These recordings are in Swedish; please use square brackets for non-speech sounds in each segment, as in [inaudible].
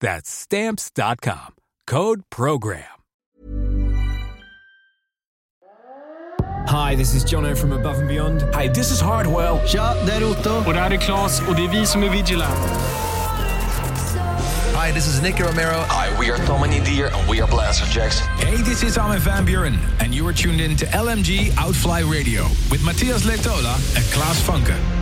That's Stamps.com. Code Program. Hi, this is Jono from Above and Beyond. Hi, this is Hardwell. Tja, det är Otto. Och det här är Klas och det är vi som är Vigilant. Hi, this is Nicky Romero. Hi, we are Tom and Indir and we are Blasterjaxx. Hey, this is Armin van Buren and you are tuned in to LMG Outfly Radio with Matthias Letola and Klaas Funke.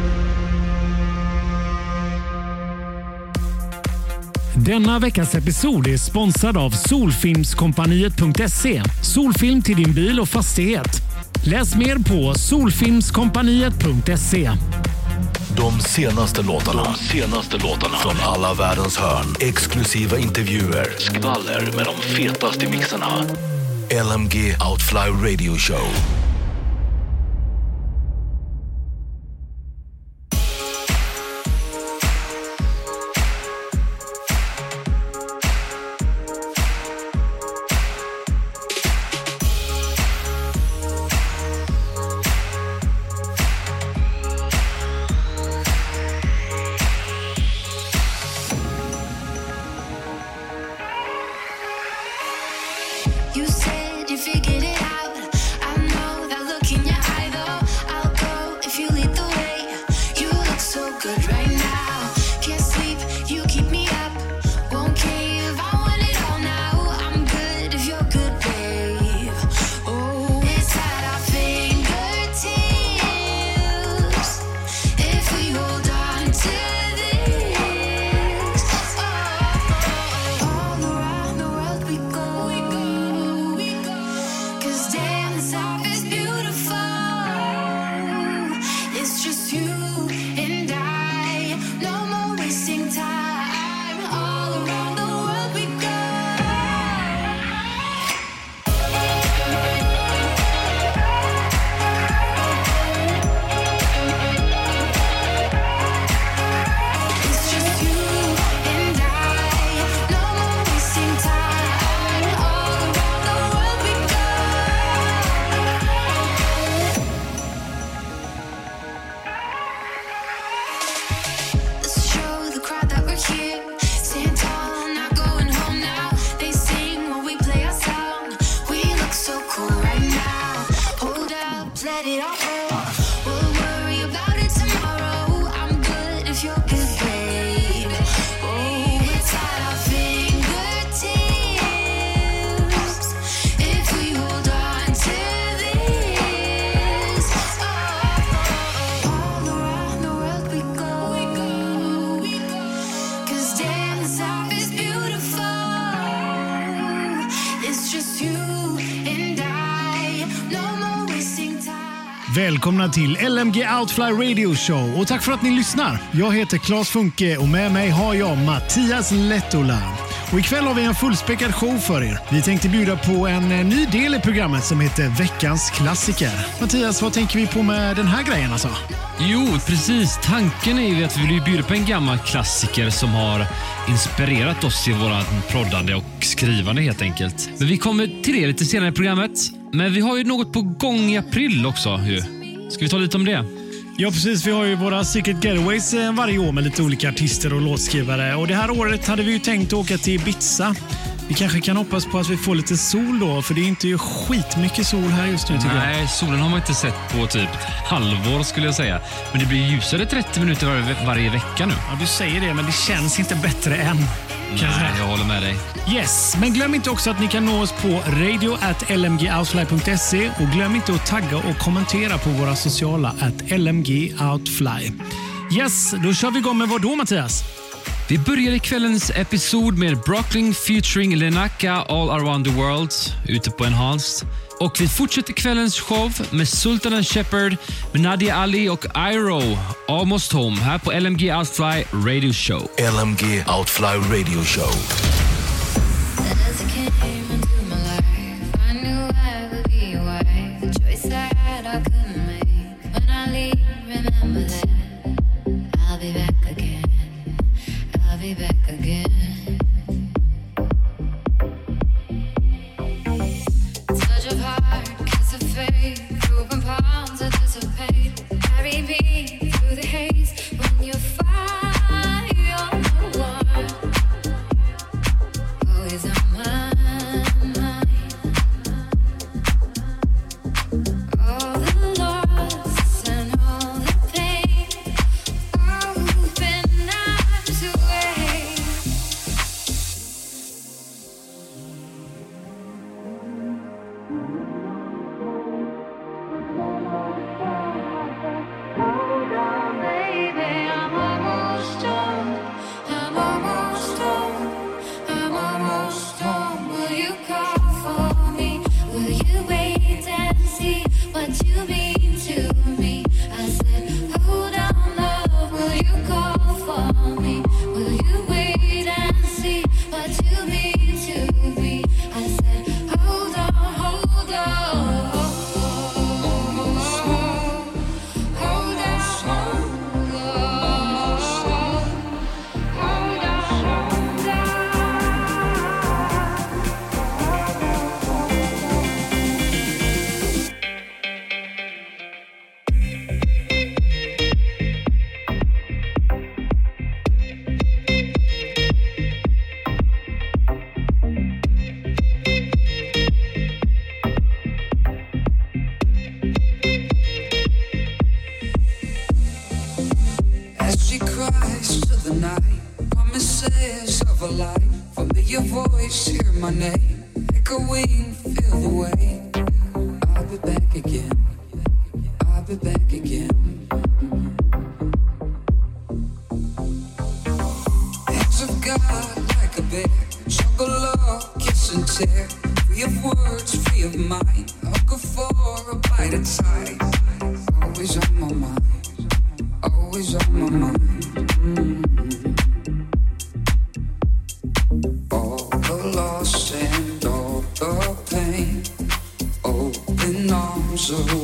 Denna veckas episod är sponsrad av Solfilmskompaniet.se. Solfilm till din bil och fastighet. Läs mer på solfilmskompaniet.se. De senaste låtarna. De senaste låtarna. Från alla världens hörn. Exklusiva intervjuer. Skvaller med de fetaste mixarna. LMG Outfly Radio Show. Välkomna till LMG Outfly Radio Show och tack för att ni lyssnar. Jag heter Claes Funke och med mig har jag Mattias Lettola. Och ikväll har vi en fullspäckad show för er. Vi tänkte bjuda på en eh, ny del i programmet som heter Veckans klassiker. Mattias, vad tänker vi på med den här grejen alltså? Jo, precis. Tanken är ju att vi vill bjuda på en gammal klassiker som har inspirerat oss i vårt proddande och skrivande helt enkelt. Men vi kommer till det lite senare i programmet. Men vi har ju något på gång i april också. Ju. Ska vi ta lite om det? Ja, precis. Vi har ju våra Secret Getaways eh, varje år med lite olika artister och låtskrivare. Och Det här året hade vi ju tänkt åka till Ibiza. Vi kanske kan hoppas på att vi får lite sol då, för det är inte ju skitmycket sol här just nu tycker jag. Nej, solen har man inte sett på typ halvår skulle jag säga. Men det blir ljusare 30 minuter varje, varje vecka nu. Ja, du säger det, men det känns inte bättre än. Nej, jag håller med dig. Yes, men glöm inte också att ni kan nå oss på radio.lmgoutfly.se och glöm inte att tagga och kommentera på våra sociala at lmgoutfly. Yes, då kör vi igång med vad då Mattias? Vi börjar i kvällens episod med Brooklyn featuring Lenaka All Around the World ute på Enhanced. Och vi fortsätter kvällens show med Sultan and Shepard med Nadia Ali och Iro Almost Home här på LMG Outfly Radio Show. LMG Outfly Radio Show. your pain. Open arms of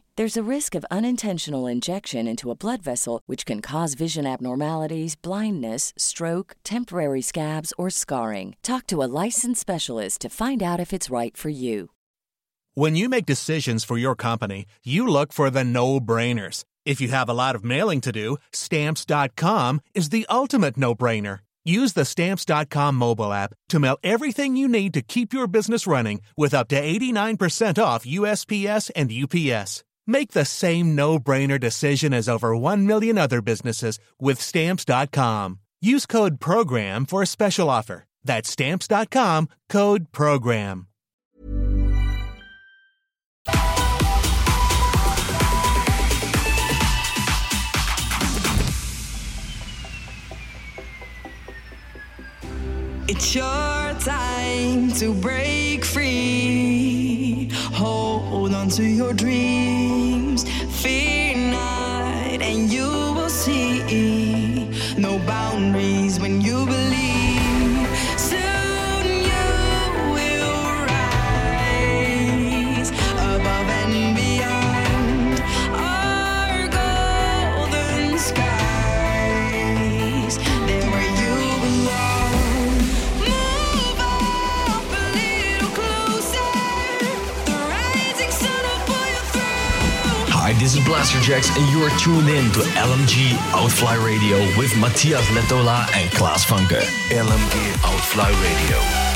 There's a risk of unintentional injection into a blood vessel, which can cause vision abnormalities, blindness, stroke, temporary scabs, or scarring. Talk to a licensed specialist to find out if it's right for you. When you make decisions for your company, you look for the no brainers. If you have a lot of mailing to do, stamps.com is the ultimate no brainer. Use the stamps.com mobile app to mail everything you need to keep your business running with up to 89% off USPS and UPS. Make the same no brainer decision as over 1 million other businesses with stamps.com. Use code PROGRAM for a special offer. That's stamps.com code PROGRAM. It's your time to break free. Hold on to your dreams. This is Blaster Jacks, and you are tuned in to LMG Outfly Radio with Matthias Letola and Klaas Funke. LMG Outfly Radio.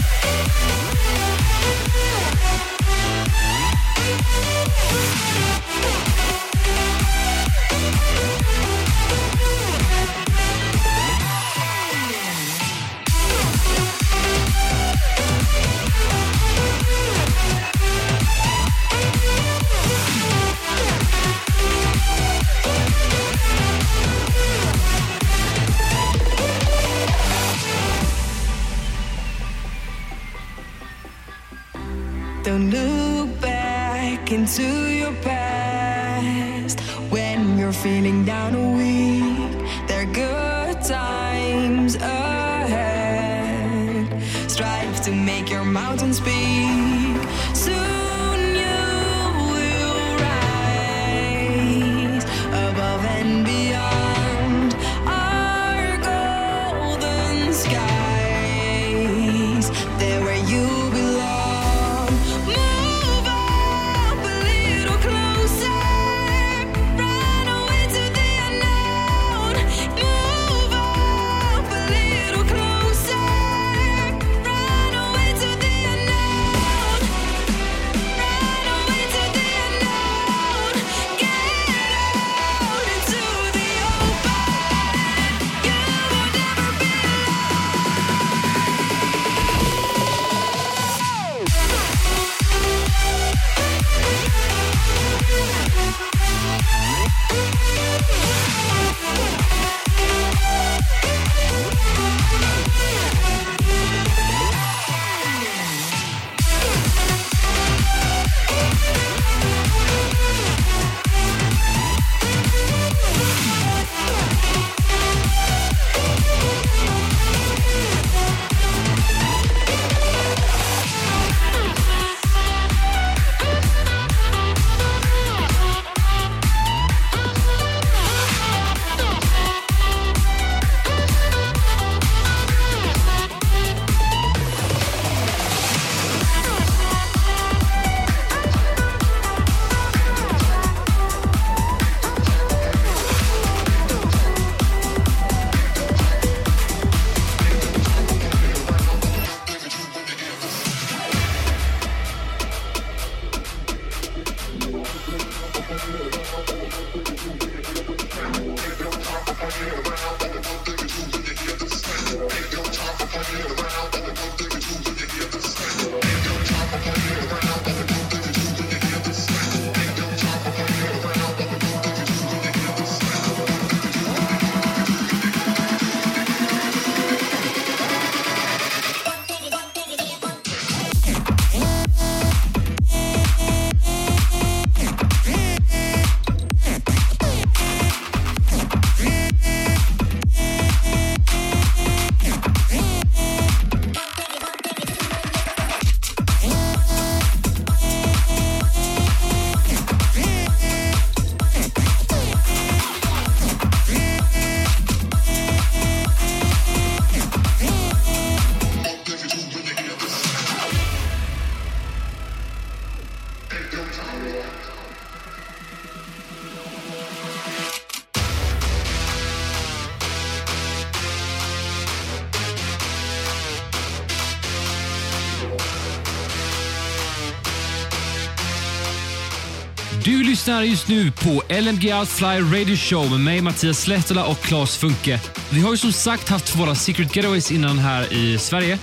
Lyssnar just nu på LMG Outfly Radio Show med mig Mattias Lehtola och Claes Funke. Vi har ju som sagt haft våra Secret Getaways innan här i Sverige.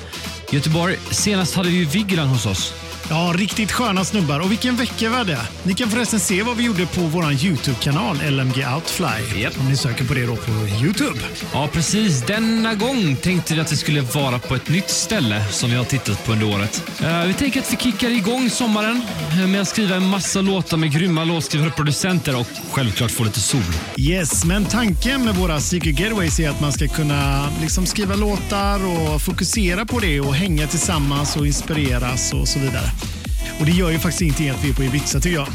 Göteborg. Senast hade vi ju Vigeland hos oss. Ja, riktigt sköna snubbar. Och vilken vecka vi hade. Ni kan förresten se vad vi gjorde på vår YouTube-kanal LMG Outfly. Om ni söker på det då på YouTube. Ja, precis. Denna gång tänkte vi att det skulle vara på ett nytt ställe som vi har tittat på under året. Eh, vi tänker att vi kickar igång sommaren med att skriva en massa låtar med grymma låtskrivare och producenter och självklart få lite sol. Yes, men tanken med våra Secret Getaways är att man ska kunna liksom skriva låtar och fokusera på det och hänga tillsammans och inspireras och så vidare. Och det gör ju faktiskt ingenting att vi är på Ibiza tycker jag.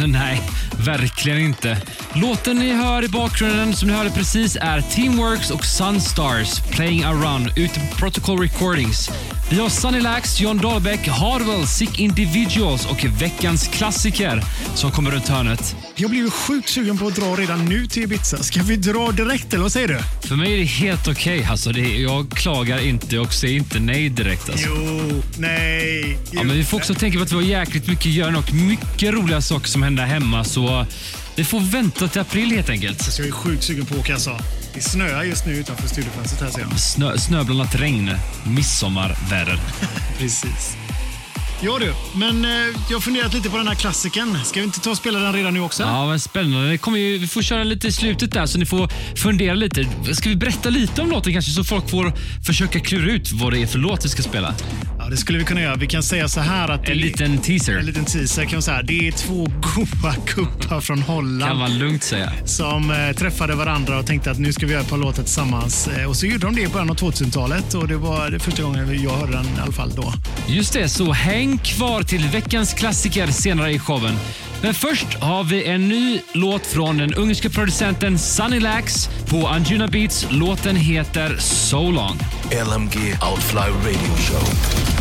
[laughs] Nej, verkligen inte. Låten ni hör i bakgrunden som ni hörde precis är Teamworks och Sunstars Playing Around ute på Protocol Recordings. Vi har Sunny Lax, John Dahlbeck, Hardwell, Sick Individuals och veckans klassiker som kommer runt hörnet. Jag blir ju sjukt sugen på att dra redan nu till Ibiza. Ska vi dra direkt eller vad säger du? För mig är det helt okej. Alltså det är- jag klagar inte och säger inte nej direkt. Alltså. Jo, nej. Ja, men vi får också tänka på att vi har jäkligt mycket att göra och mycket roliga saker som händer hemma. Så vi får vänta till april helt enkelt. Så jag är sjukt sugen på att åka alltså. Det snöar just nu utanför studiofönstret här ser jag. Snö, snöblandat regn, midsommarväder. [laughs] Precis. Ja du, men eh, jag har funderat lite på den här klassiken. Ska vi inte ta och spela den redan nu också? Ja, men spännande. Det kommer ju, vi får köra lite i slutet där så ni får fundera lite. Ska vi berätta lite om låten kanske så folk får försöka klura ut vad det är för låt vi ska spela? Ja, det skulle vi kunna göra. Vi kan säga så här att... En liten teaser. En liten teaser kan man säga. Det är två goa kuppar [laughs] från Holland. Kan man lugnt säga. Som eh, träffade varandra och tänkte att nu ska vi göra ett par låtar tillsammans. Eh, och så gjorde de det i början av 2000-talet och det var det första gången jag hörde den i alla fall då. Just det, så häng kvar till veckans klassiker senare i showen. Men först har vi en ny låt från den ungerska producenten Sunny Lax på Anjuna Beats. Låten heter So Long. LMG Outfly Radio Show.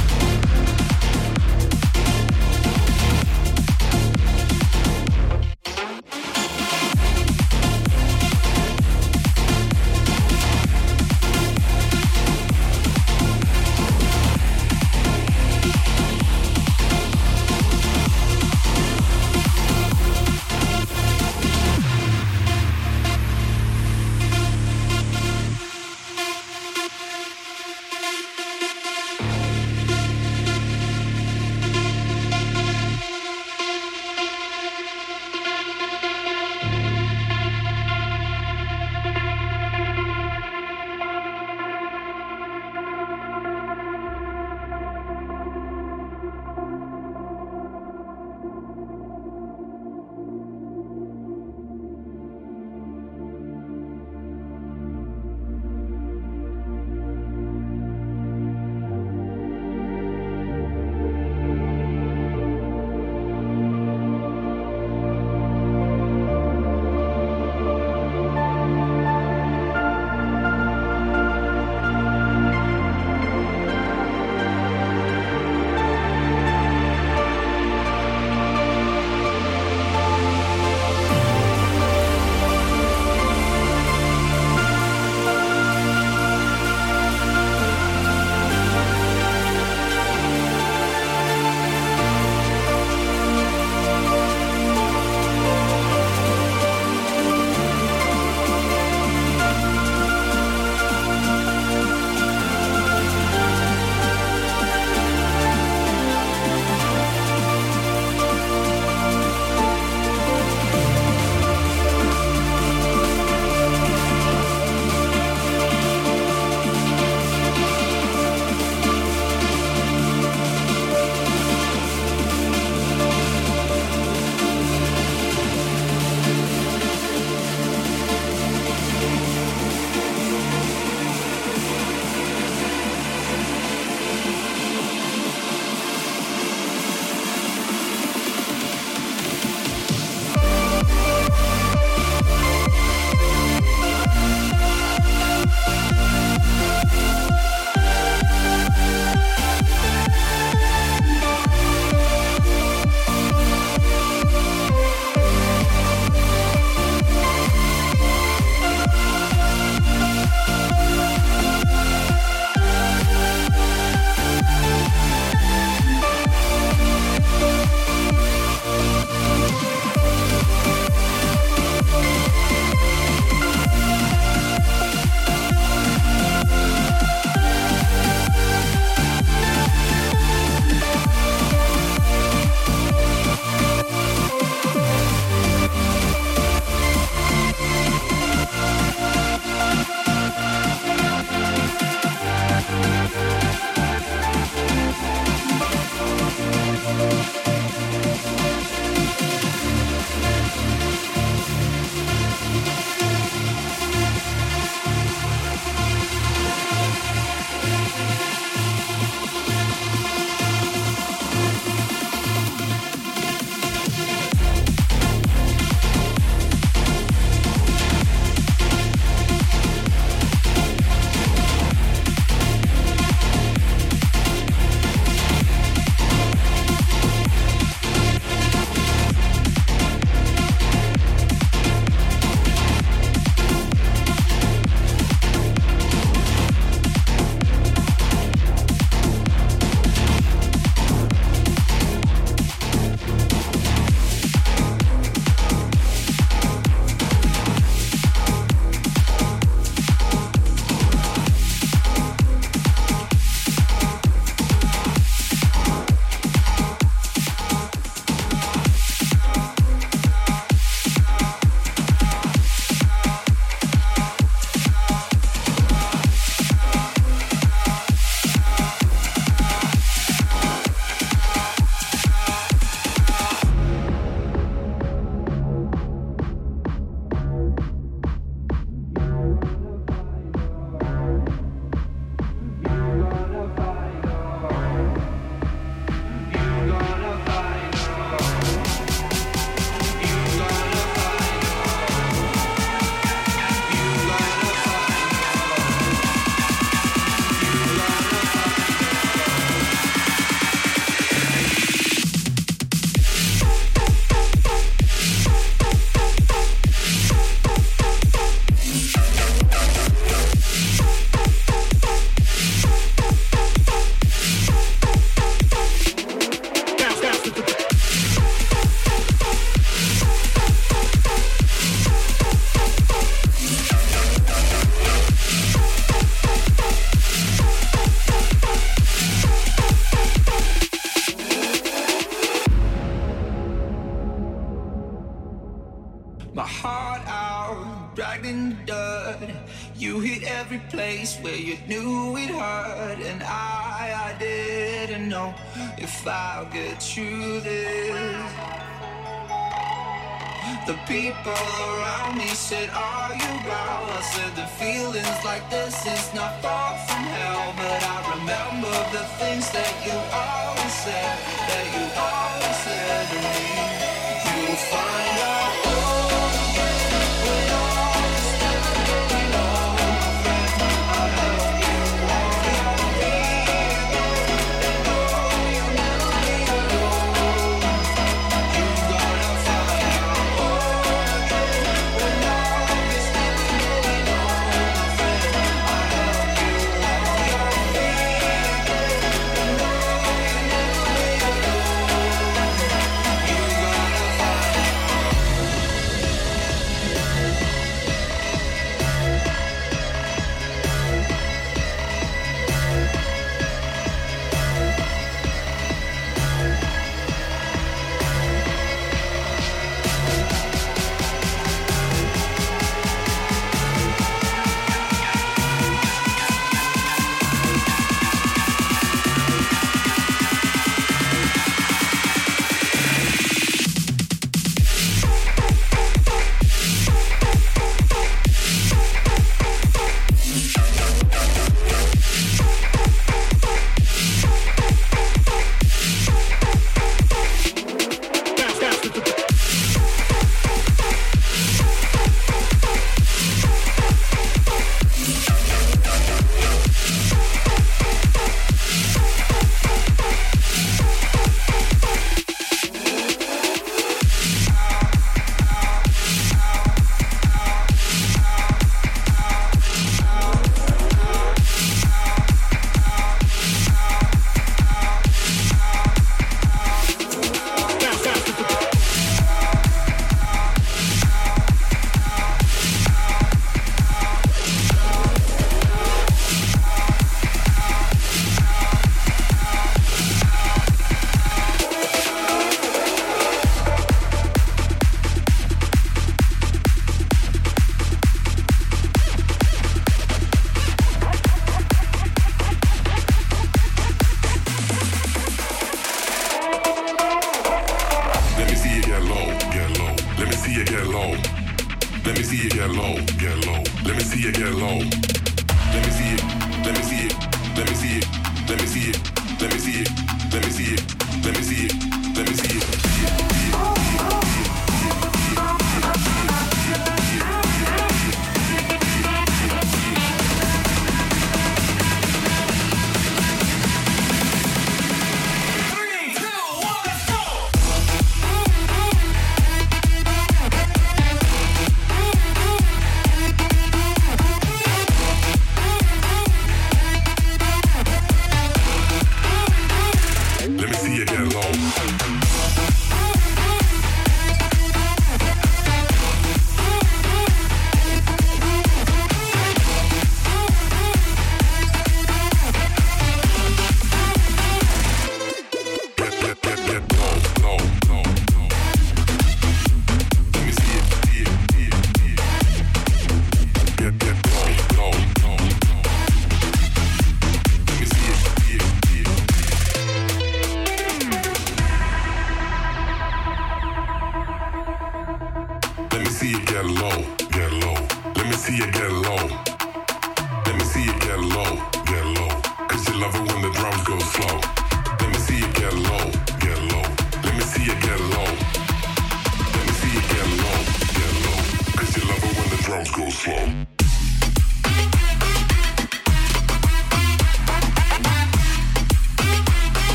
The people around me said, Are you well? I said, The feelings like this is not far from hell. But I remember the things that you always said, that you always said to me. You'll find out.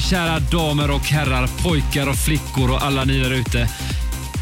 Kära damer och herrar, pojkar och flickor och alla ni där ute.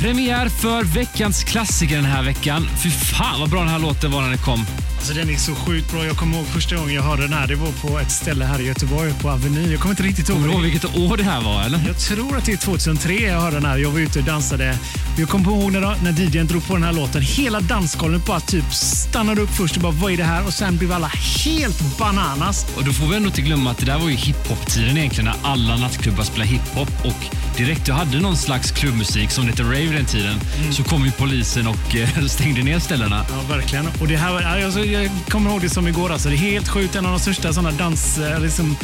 Premiär för veckans klassiker den här veckan. Fy fan vad bra den här låten var när den kom. Alltså, den är så sjukt bra. Jag kommer ihåg första gången jag hörde den här. Det var på ett ställe här i Göteborg, på Avenyn. Jag kommer inte riktigt ihåg. Kommer du ihåg vilket år det här var? Eller? Jag tror att det är 2003 jag hörde den här. Jag var ute och dansade. Jag kommer ihåg när, när DJn drog på den här låten. Hela dansgolvet bara typ stannade upp först och bara vad är det här? Och sen blev alla helt bananas. Och då får vi ändå inte glömma att det där var ju hiphop-tiden egentligen när alla nattklubbar spelade hiphop och direkt du hade någon slags klubbmusik som hette rave den tiden så kom ju polisen och eh, [laughs] stängde ner ställena. Ja, verkligen. Och det här, var- alltså, jag kommer ihåg det som igår. Alltså, det är helt sjukt. En av de största såna dans, eh, liksom,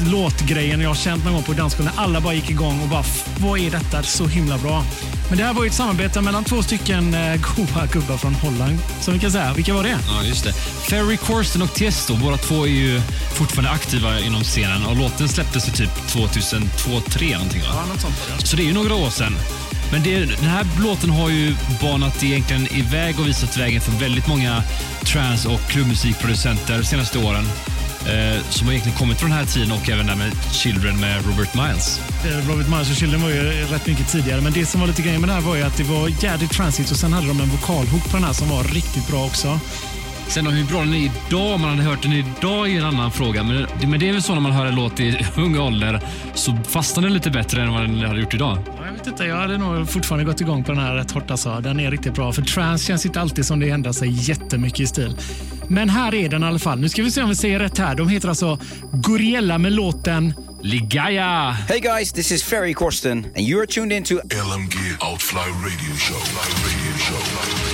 låtgrejen jag har känt någon gång på dansgolvet. Alla bara gick igång och bara, "F- vad är detta? Så himla bra. Men det här var ju ett samarbete mellan två stycken eh, goa gubbar från Holland. Som vi kan säga. Vilka var det? Ja, just det. Ferry Corsten och Tiesto, båda två är ju fortfarande aktiva inom scenen och låten släpptes för typ 2002-2003 någonting va? Ja, något sånt var det. Så det är ju några år sedan. Men det, den här låten har ju banat egentligen iväg och visat vägen för väldigt många trans och klubbmusikproducenter de senaste åren. Eh, som har egentligen kommit från den här tiden och även där med Children med Robert Miles. Eh, Robert Miles och Children var ju rätt mycket tidigare. Men det som var lite grejen med det här var ju att det var jädrigt transit och sen hade de en vokalhook på den här som var riktigt bra också. Sen hur bra den är idag, man hade hört den idag är en annan fråga. Men, det- men det är väl så när man hör en låt i [laughs] ung ålder så fastnar den lite bättre än vad den hade gjort idag. Ja, Jag vet inte, jag hade nog fortfarande gått igång på den här rätt hårt. Alltså. Den är riktigt bra. För trance känns inte alltid som det ändrar sig jättemycket i stil. Men här är den i alla fall. Nu ska vi se om vi säger rätt här. De heter alltså Guriella med låten Ligaya. Hey guys, this is Ferry Corsten, and you're tuned into LMG Outfly Radio Show. Radio Show.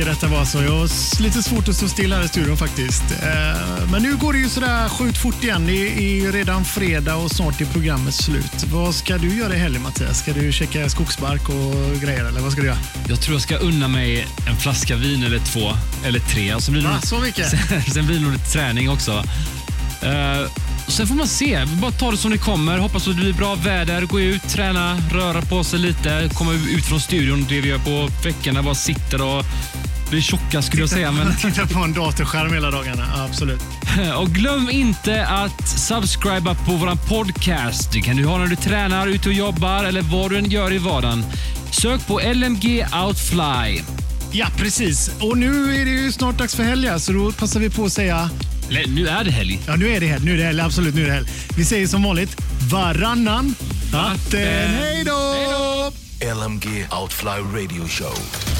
Klassiker detta var. Så jag har lite svårt att stå still här i studion faktiskt. Eh, men nu går det ju sådär sjukt fort igen. Det är ju redan fredag och snart är programmet slut. Vad ska du göra i helgen Mattias? Ska du checka skogsbark och grejer eller vad ska du göra? Jag tror jag ska unna mig en flaska vin eller två, eller tre. Och så blir det nog- så mycket? [laughs] Sen, sen blir det nog lite träning också. Eh, sen får man se. Bara ta det som det kommer. Hoppas att det blir bra väder. Gå ut, träna, röra på sig lite. Komma ut från studion. Det vi gör på veckorna. Bara sitter och blir tjocka skulle jag säga. Men... [laughs] Titta på en datorskärm hela dagarna. Absolut. [laughs] Och glöm inte att subscriba på våran podcast. Det kan du ha när du tränar, ute och jobbar eller vad du än gör i vardagen. Sök på LMG Outfly. Ja, precis. Och nu är det ju snart dags för helg, så då passar vi på att säga... Eller, nu är det helg. Ja, nu är det helg. Nu är det helg. Absolut, nu är det helg. Vi säger som vanligt varannan vatten. Hej då! LMG Outfly Radio Show.